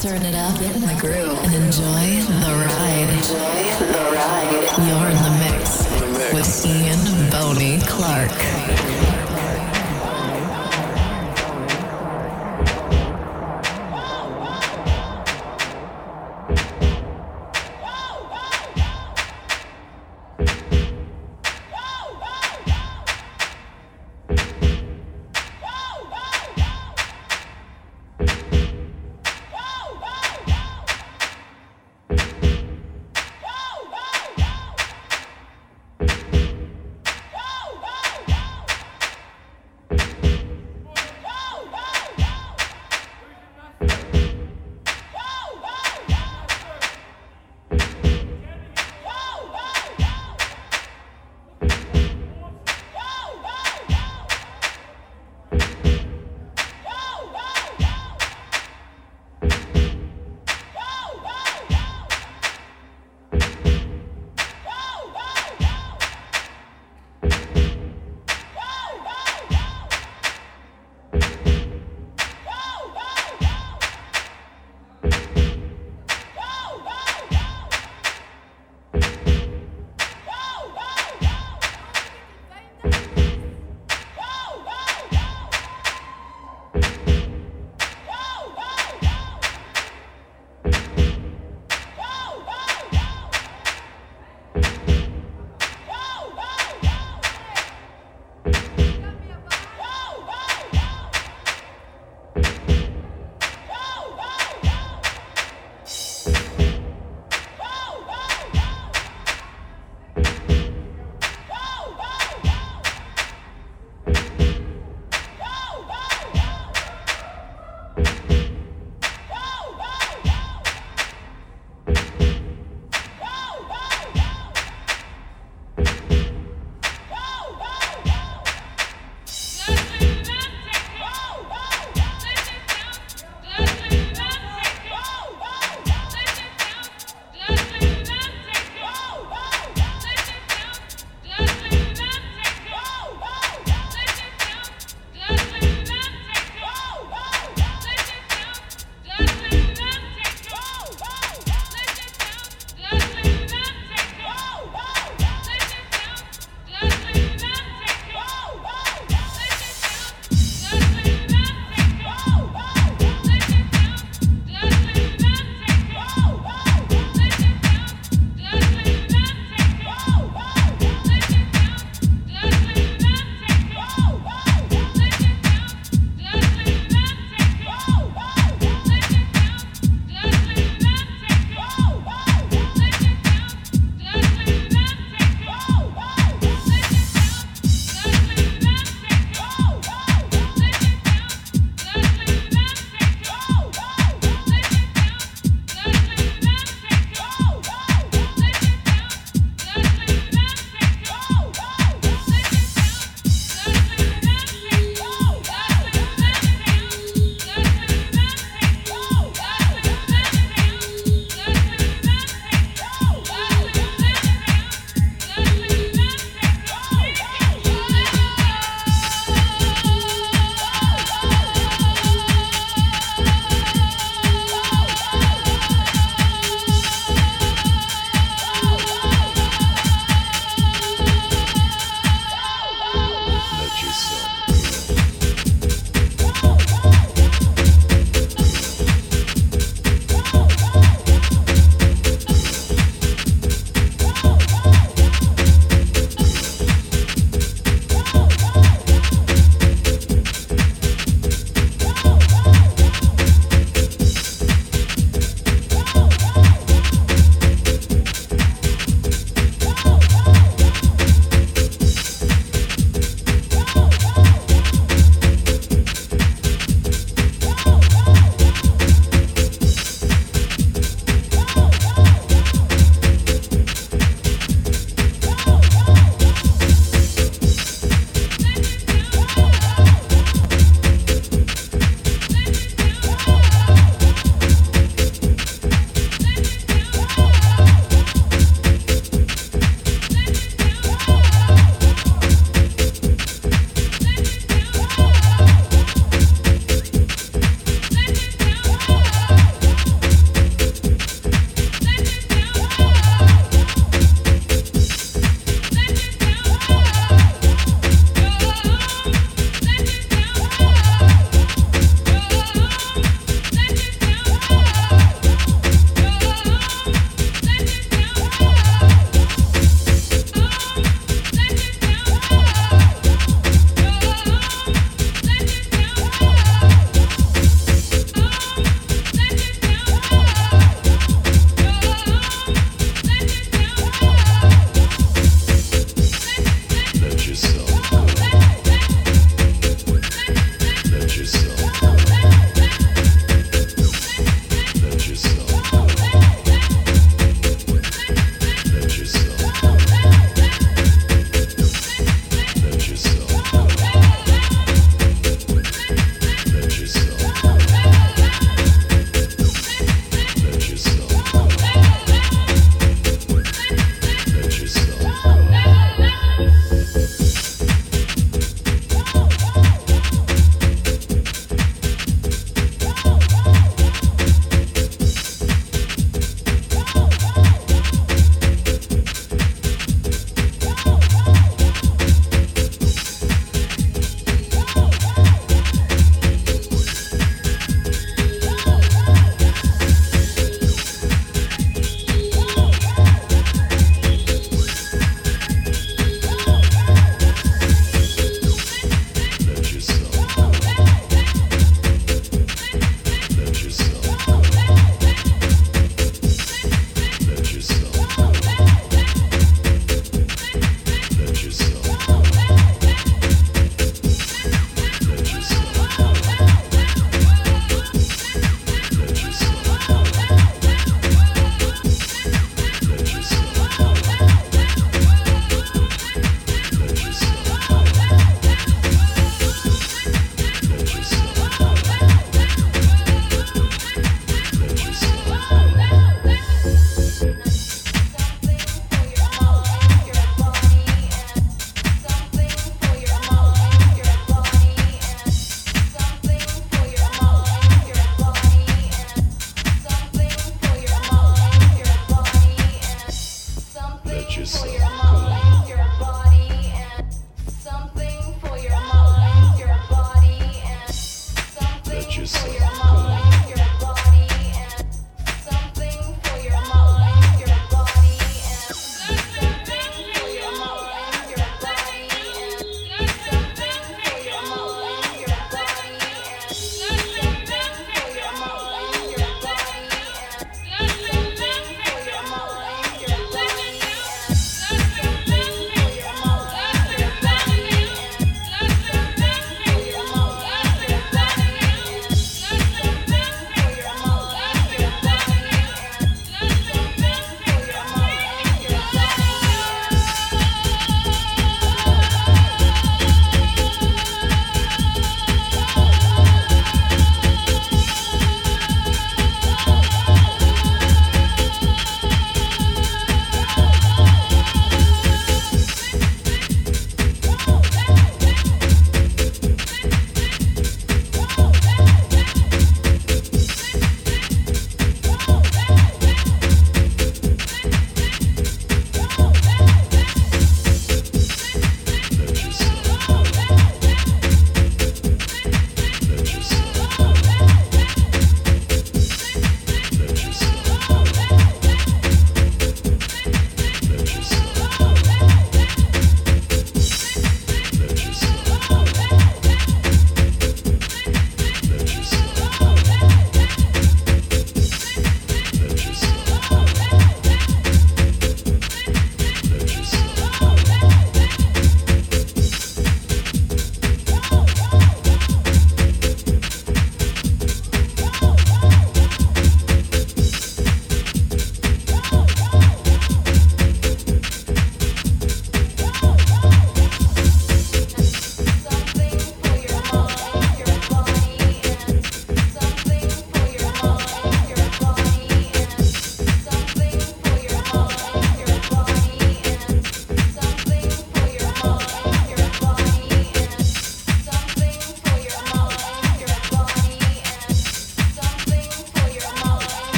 Turn it up, get in the groove, and enjoy the ride. Enjoy the ride. You're in the mix with Ian Boney Clark.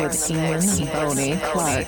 With Ian Boney Clark.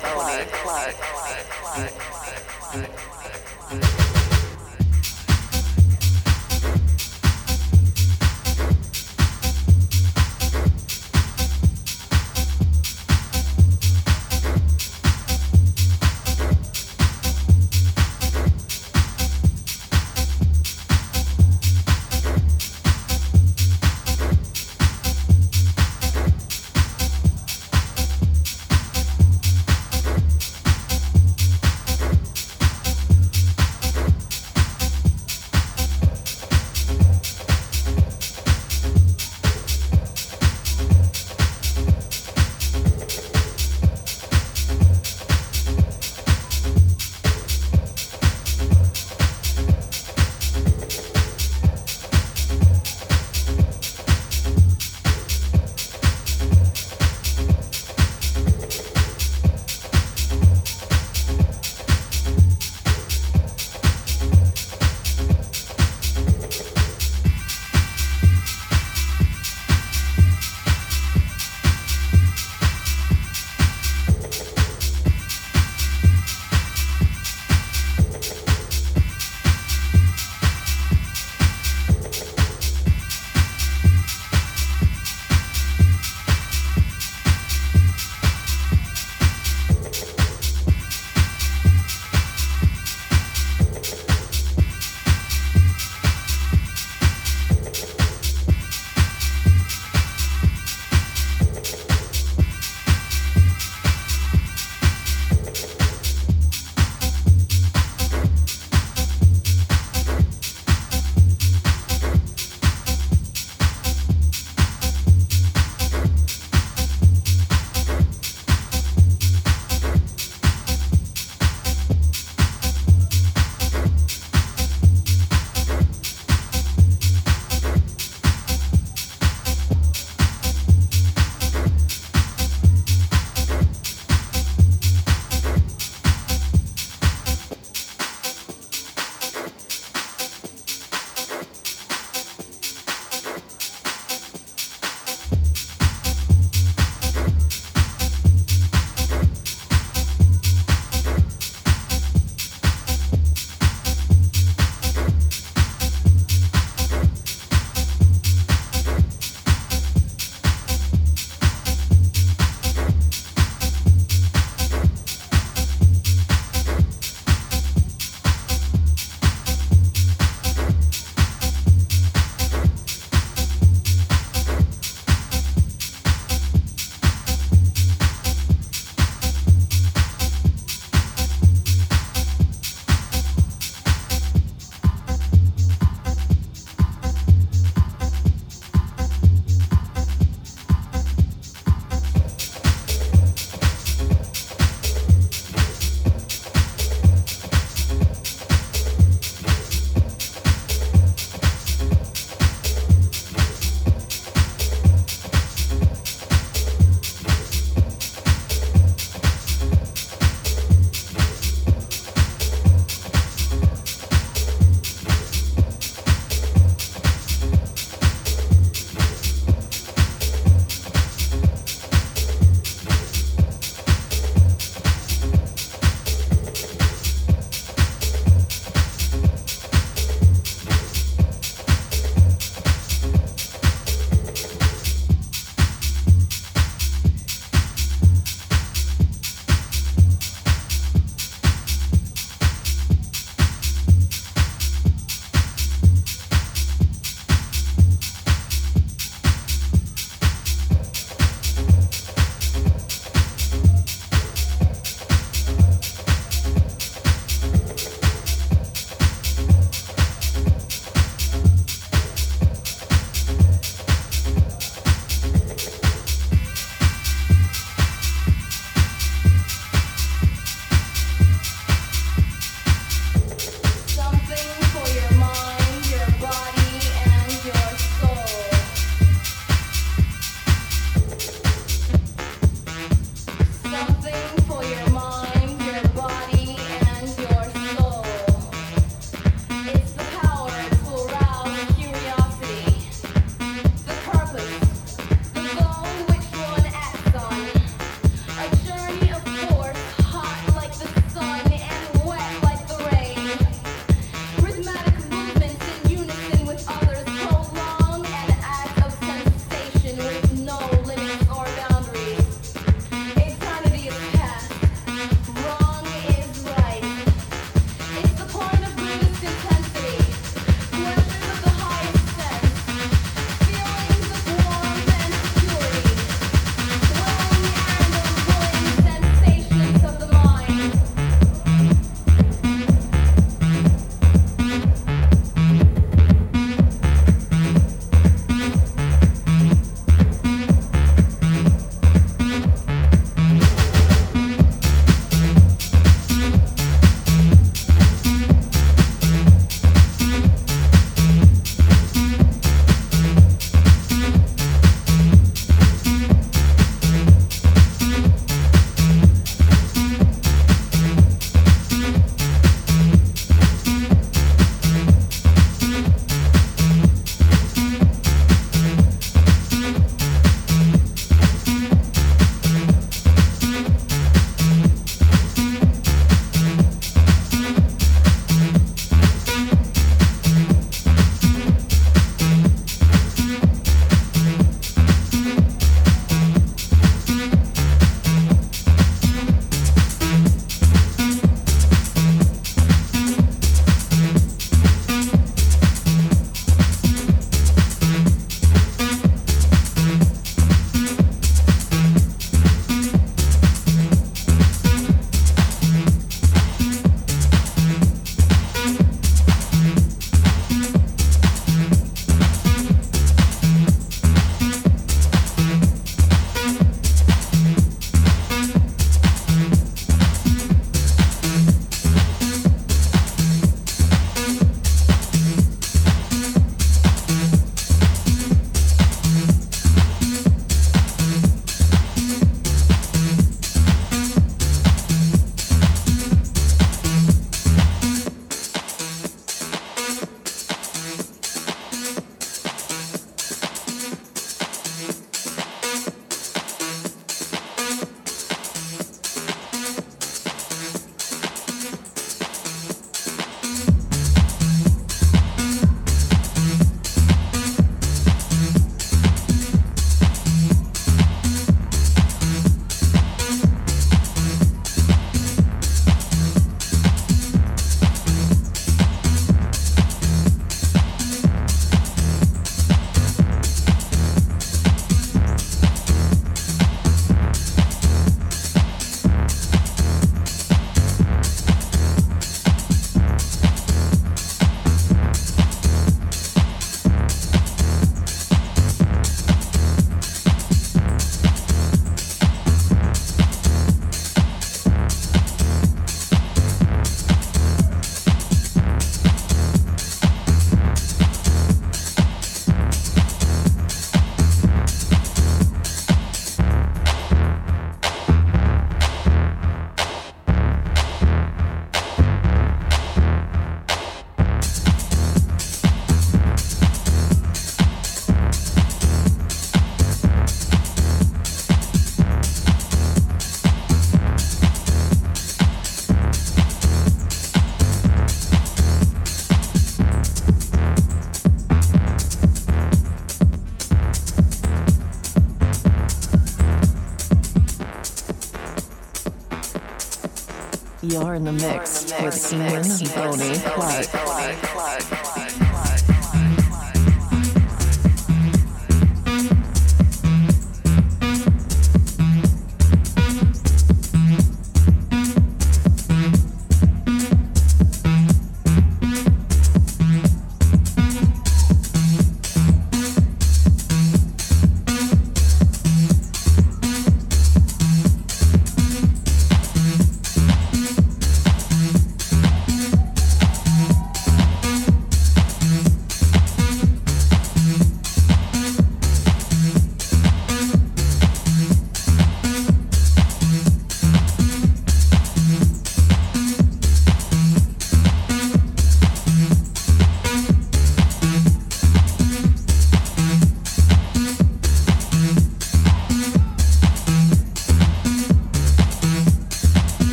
You're in the mix with Ian Boney Clark.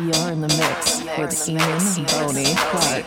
You're in the mix with Ian Boney Clark.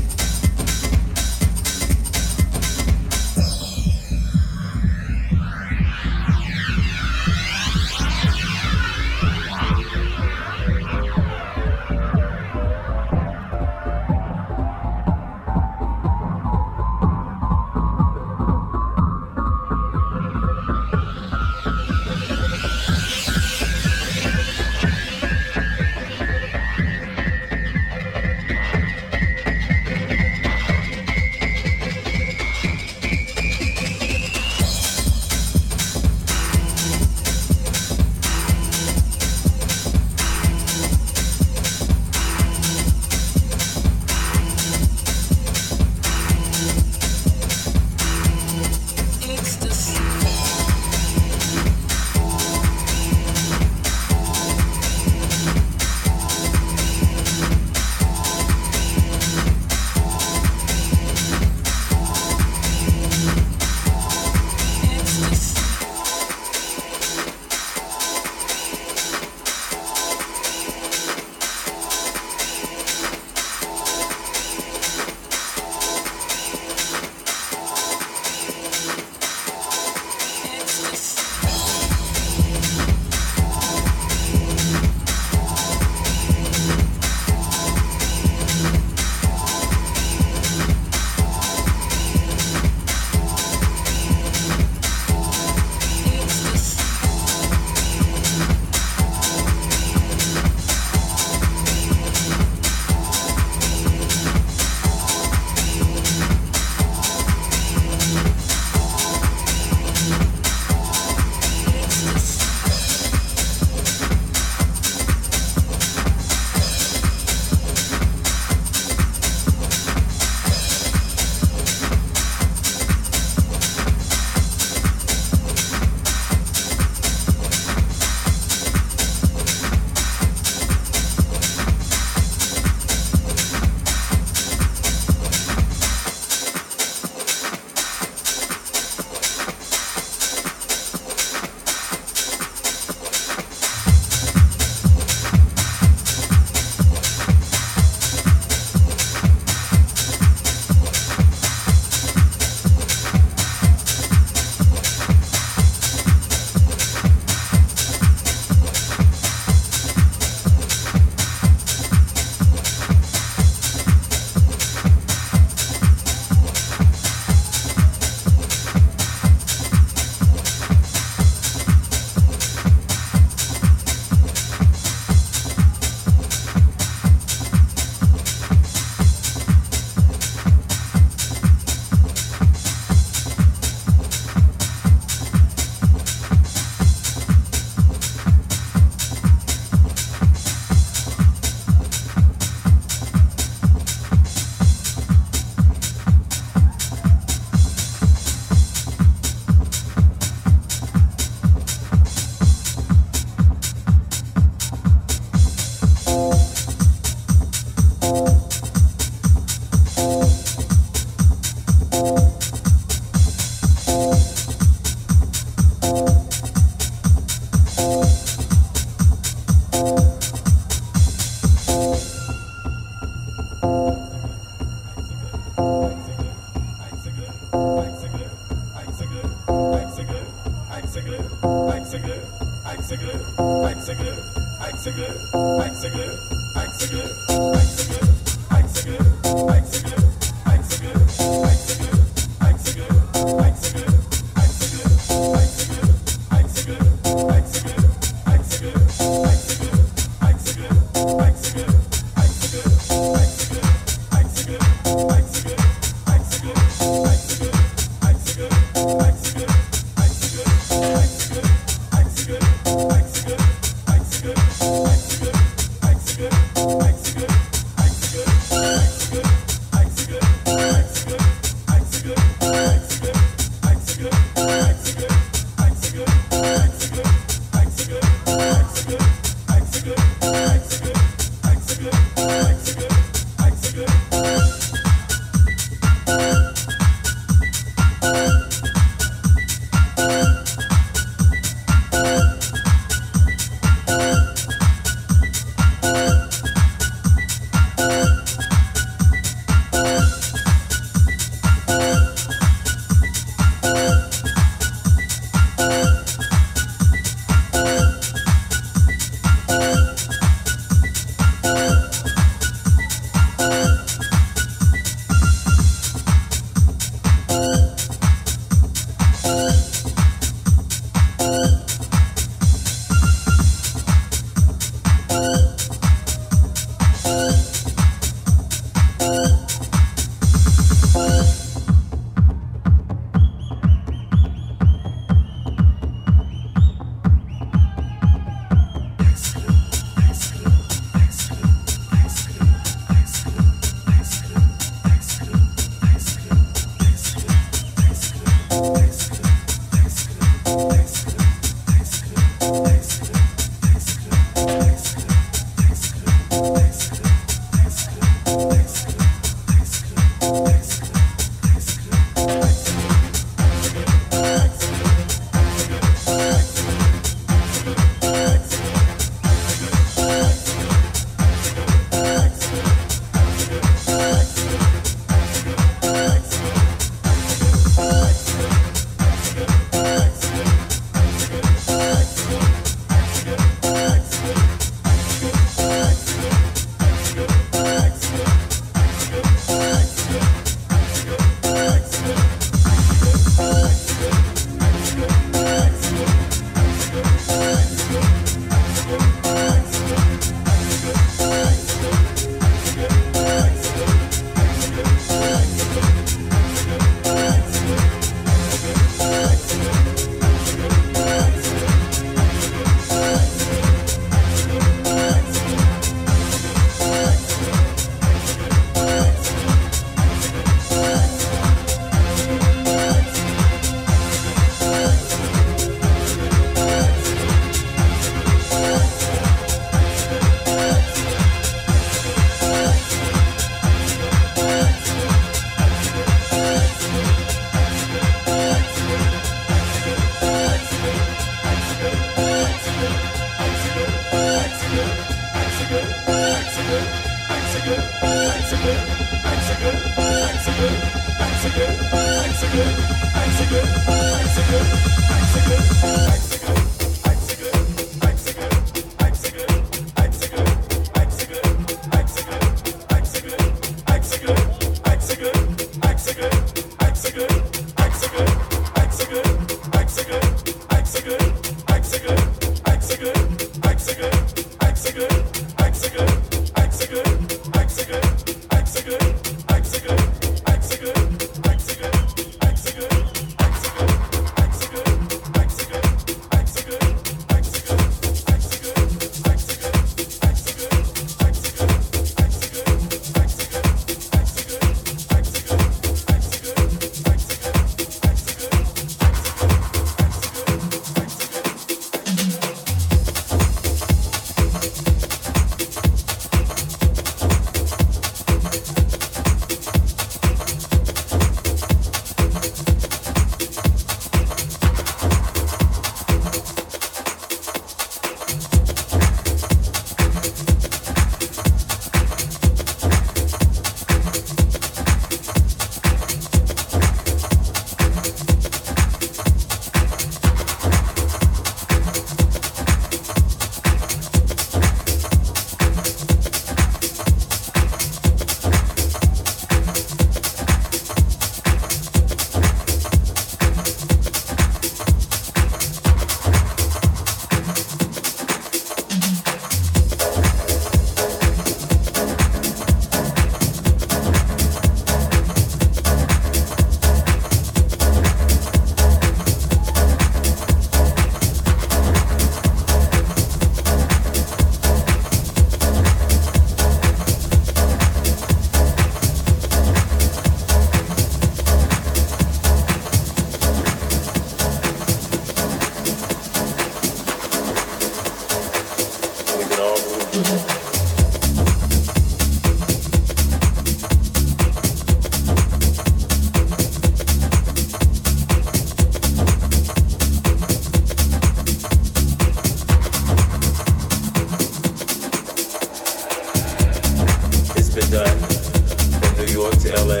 from New York to LA,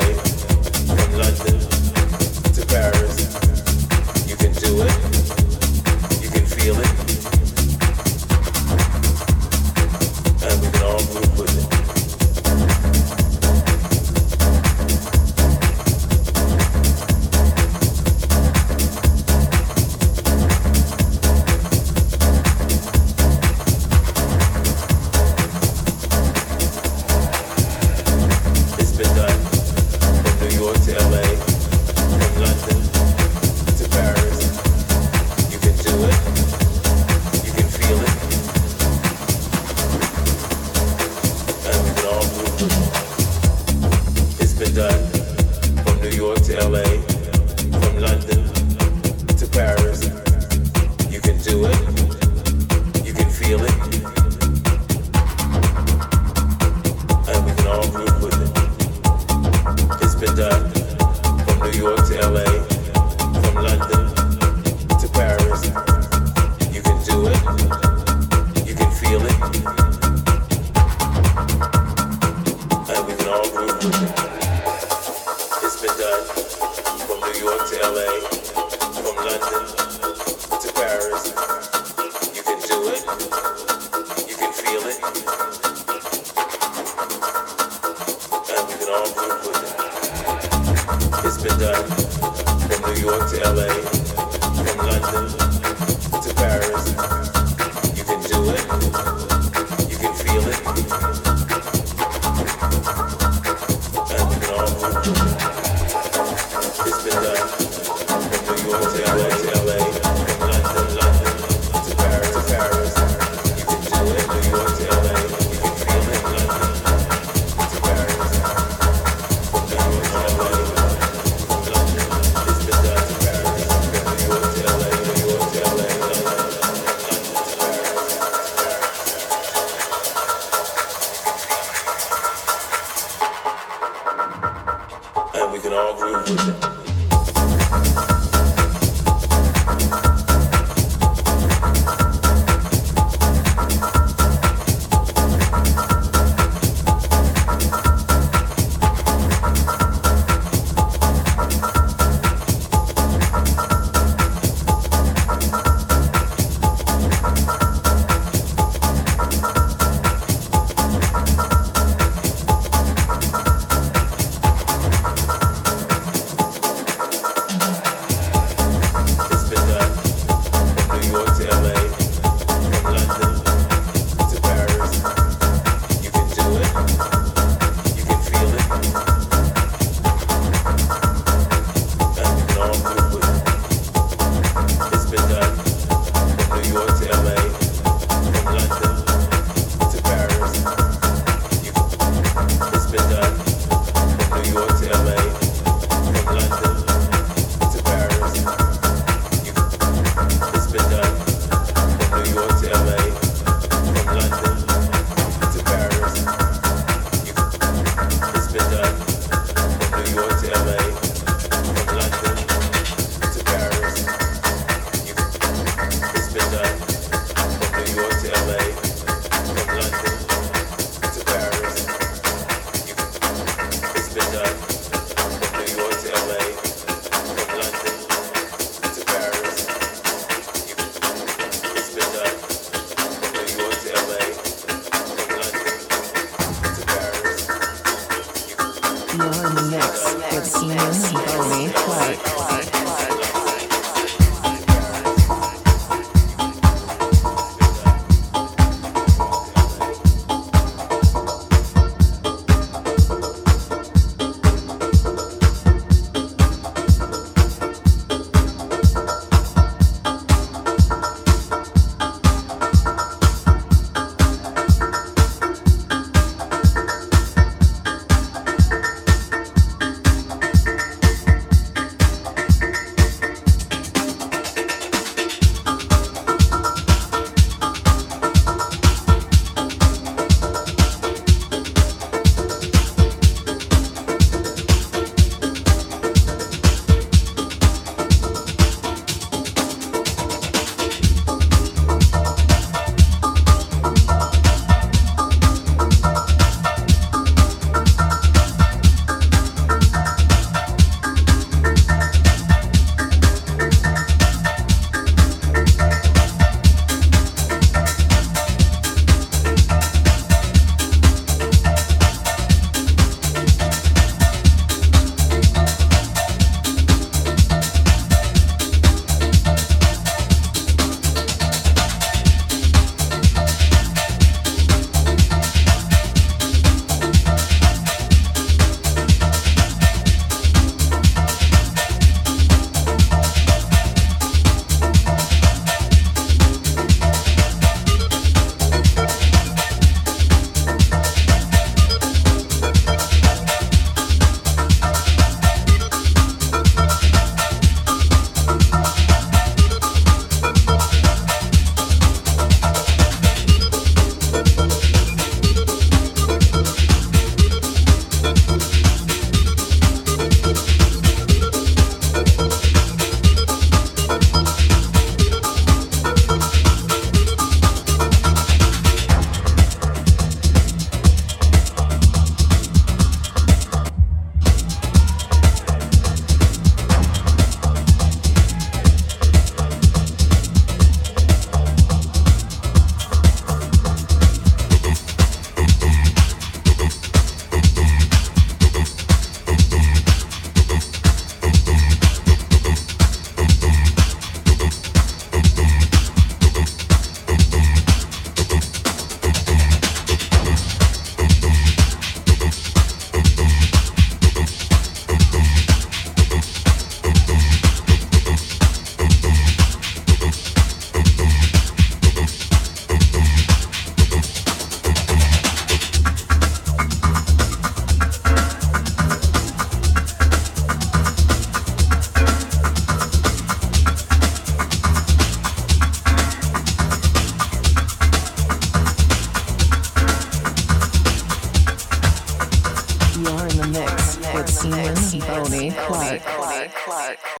from London